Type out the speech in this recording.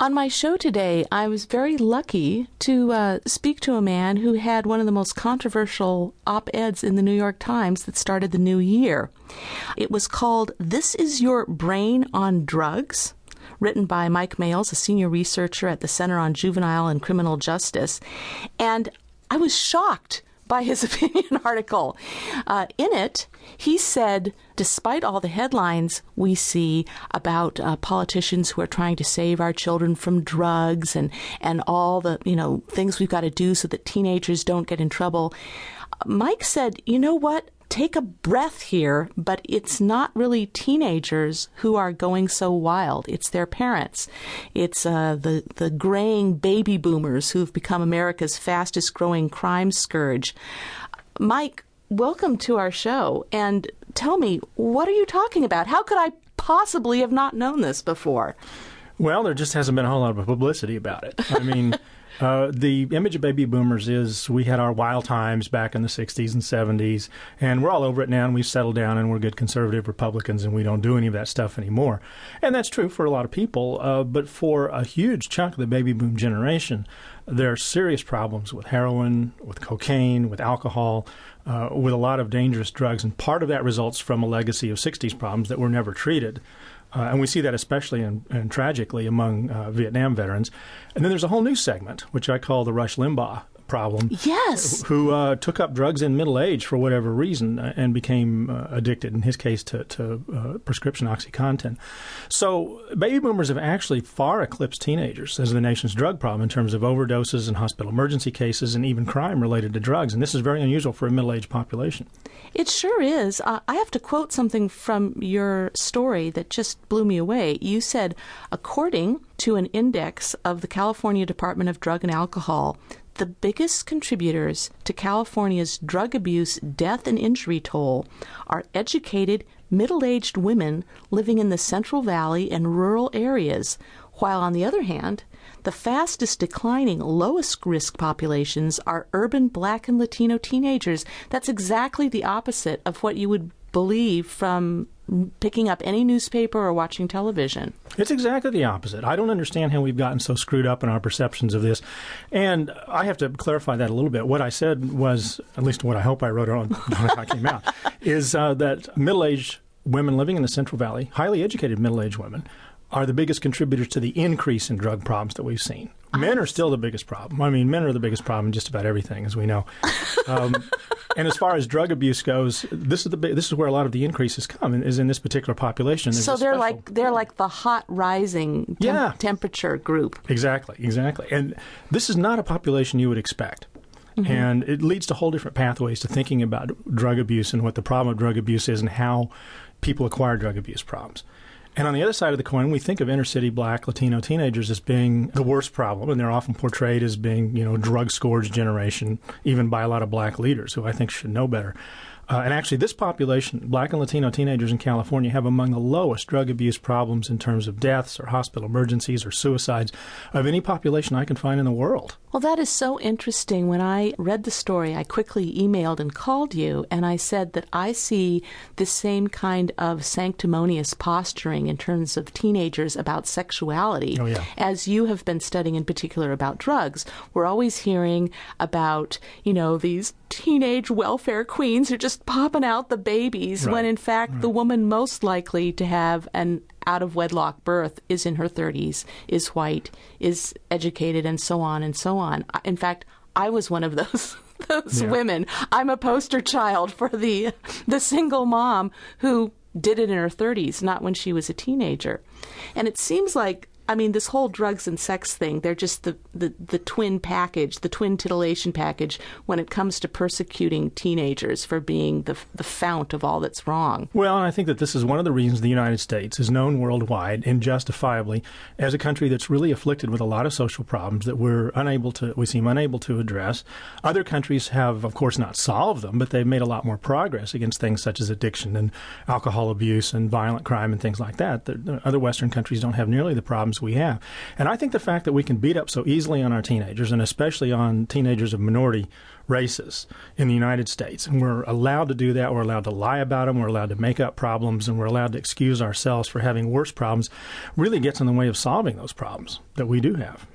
On my show today, I was very lucky to uh, speak to a man who had one of the most controversial op eds in the New York Times that started the new year. It was called This Is Your Brain on Drugs, written by Mike Males, a senior researcher at the Center on Juvenile and Criminal Justice. And I was shocked by his opinion article. Uh, in it, he said, despite all the headlines we see about uh, politicians who are trying to save our children from drugs and, and all the you know things we've got to do so that teenagers don't get in trouble, Mike said, you know what? Take a breath here, but it's not really teenagers who are going so wild. It's their parents. It's uh, the the graying baby boomers who've become America's fastest growing crime scourge. Mike, welcome to our show, and tell me what are you talking about? How could I possibly have not known this before? Well, there just hasn't been a whole lot of publicity about it. I mean. Uh, the image of baby boomers is we had our wild times back in the 60s and 70s, and we're all over it now, and we've settled down, and we're good conservative Republicans, and we don't do any of that stuff anymore. And that's true for a lot of people, uh, but for a huge chunk of the baby boom generation, there are serious problems with heroin, with cocaine, with alcohol, uh, with a lot of dangerous drugs, and part of that results from a legacy of 60s problems that were never treated. Uh, and we see that especially and, and tragically among uh, Vietnam veterans. And then there's a whole new segment, which I call the Rush Limbaugh problem. Yes. Who uh, took up drugs in middle age for whatever reason uh, and became uh, addicted, in his case, to, to uh, prescription OxyContin. So baby boomers have actually far eclipsed teenagers as the nation's drug problem in terms of overdoses and hospital emergency cases and even crime related to drugs. And this is very unusual for a middle aged population. It sure is. Uh, I have to quote something from your story that just blew me away. You said, according to an index of the California Department of Drug and Alcohol, the biggest contributors to California's drug abuse death and injury toll are educated, middle aged women living in the Central Valley and rural areas, while on the other hand, the fastest declining, lowest risk populations are urban black and Latino teenagers. That's exactly the opposite of what you would believe from picking up any newspaper or watching television. It's exactly the opposite. I don't understand how we've gotten so screwed up in our perceptions of this. And I have to clarify that a little bit. What I said was, at least what I hope I wrote on when I came out, is uh, that middle aged women living in the Central Valley, highly educated middle aged women, are the biggest contributors to the increase in drug problems that we've seen. Men are still the biggest problem. I mean, men are the biggest problem in just about everything, as we know. Um, and as far as drug abuse goes, this is the this is where a lot of the increases come is in this particular population. There's so they're special, like they're like the hot rising temp- yeah. temperature group. Exactly, exactly. And this is not a population you would expect. Mm-hmm. And it leads to whole different pathways to thinking about drug abuse and what the problem of drug abuse is and how people acquire drug abuse problems. And on the other side of the coin, we think of inner city black Latino teenagers as being the worst problem, and they're often portrayed as being, you know, drug scourge generation, even by a lot of black leaders who I think should know better. Uh, and actually, this population, black and Latino teenagers in California, have among the lowest drug abuse problems in terms of deaths or hospital emergencies or suicides of any population I can find in the world. Well, that is so interesting. When I read the story, I quickly emailed and called you, and I said that I see the same kind of sanctimonious posturing in terms of teenagers about sexuality oh, yeah. as you have been studying in particular about drugs. We're always hearing about, you know, these teenage welfare queens who are just popping out the babies right. when in fact right. the woman most likely to have an out of wedlock birth is in her 30s, is white, is educated, and so on and so on. In fact, I was one of those those yeah. women. I'm a poster child for the the single mom who did it in her 30s, not when she was a teenager. And it seems like I mean, this whole drugs and sex thing, they're just the, the, the twin package, the twin titillation package when it comes to persecuting teenagers for being the, the fount of all that's wrong. Well, and I think that this is one of the reasons the United States is known worldwide and justifiably as a country that's really afflicted with a lot of social problems that we're unable to, we seem unable to address. Other countries have, of course, not solved them, but they've made a lot more progress against things such as addiction and alcohol abuse and violent crime and things like that. The, other Western countries don't have nearly the problems we have. And I think the fact that we can beat up so easily on our teenagers, and especially on teenagers of minority races in the United States, and we're allowed to do that, we're allowed to lie about them, we're allowed to make up problems, and we're allowed to excuse ourselves for having worse problems, really gets in the way of solving those problems that we do have.